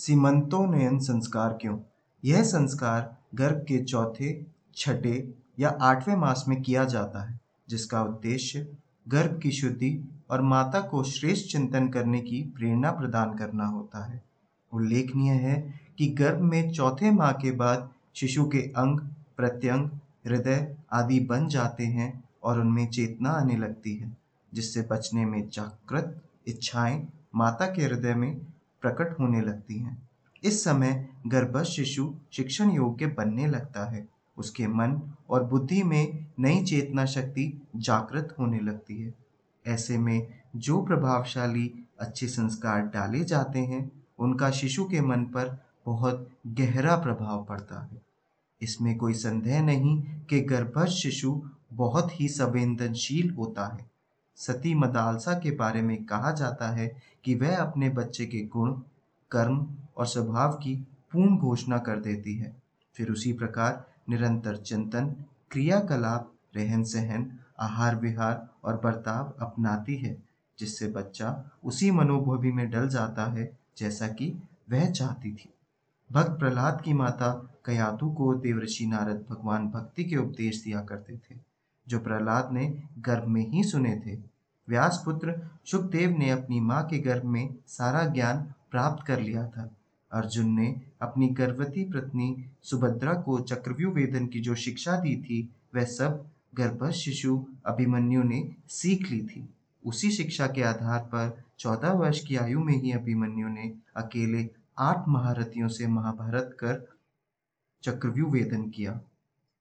सीमंतोन्नयन संस्कार क्यों? यह संस्कार गर्भ के चौथे, छठे या आठवें मास में किया जाता है, जिसका उद्देश्य गर्भ की शुद्धि और माता को श्रेष्ठ चिंतन करने की प्रेरणा प्रदान करना होता है। उल्लेखनीय है कि गर्भ में चौथे माह के बाद शिशु के अंग, प्रत्यंग, हृदय आदि बन जाते हैं और उनमें चेतना आने लगती है, जिससे बचने में जागृत इच्छाएँ माता के हृदय में प्रकट होने लगती हैं। इस समय गर्भस्थ शिशु शिक्षण योग्य बनने लगता है। उसके मन और बुद्धि में नई चेतना शक्ति जागृत होने लगती है। ऐसे में जो प्रभावशाली अच्छे संस्कार डाले जाते हैं, उनका शिशु के मन पर बहुत गहरा प्रभाव पड़ता है। इसमें कोई संदेह नहीं कि गर्भस्थ शिशु बहुत ही संवेदनशील होता है। सती मदालसा के बारे में कहा जाता है कि वह अपने बच्चे के गुण, कर्म और स्वभाव की पूर्ण घोषणा कर देती है। फिर उसी प्रकार निरंतर चिंतन, क्रियाकलाप रहन सहन आहार विहार और बर्ताव अपनाती है, जिससे बच्चा उसी मनोभवी में डल जाता है जैसा कि वह चाहती थी। भक्त प्रहलाद की माता कयातु को देवऋषि नारद भगवान भक्ति के उपदेश दिया करते थे, जो प्रहलाद ने गर्भ में ही सुने थे। व्यास पुत्र सुखदेव ने अपनी माँ के गर्भ में सारा ज्ञान प्राप्त कर लिया था। अर्जुन ने अपनी गर्भवती पत्नी सुभद्रा को चक्रव्यूह वेदन की जो शिक्षा दी थी, वह सब गर्भस्थ शिशु अभिमन्यु ने सीख ली थी। उसी शिक्षा के आधार पर चौदह वर्ष की आयु में ही अभिमन्यु ने अकेले आठ महारथियों से महाभारत कर चक्रव्यूह वेदन किया।